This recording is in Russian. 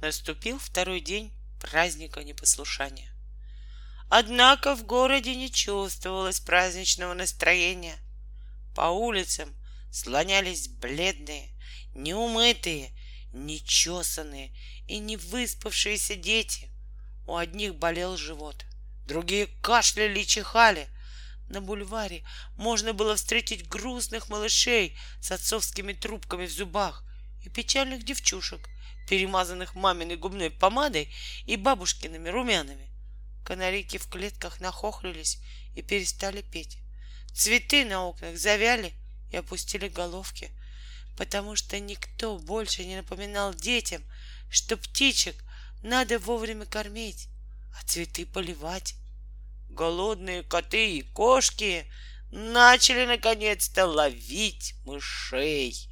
Наступил второй день праздника непослушания. Однако в городе не чувствовалось праздничного настроения. По улицам слонялись бледные, неумытые, нечесанные и не выспавшиеся дети. У одних болел живот, другие кашляли и чихали. На бульваре можно было встретить грустных малышей с отцовскими трубками в зубах и печальных девчушек, перемазанных маминой губной помадой и бабушкиными румянами. Канарейки в клетках нахохлились и перестали петь. Цветы на окнах завяли и опустили головки, потому что никто больше не напоминал детям, что птичек надо вовремя кормить, а цветы поливать. Голодные коты и кошки начали наконец-то ловить мышей.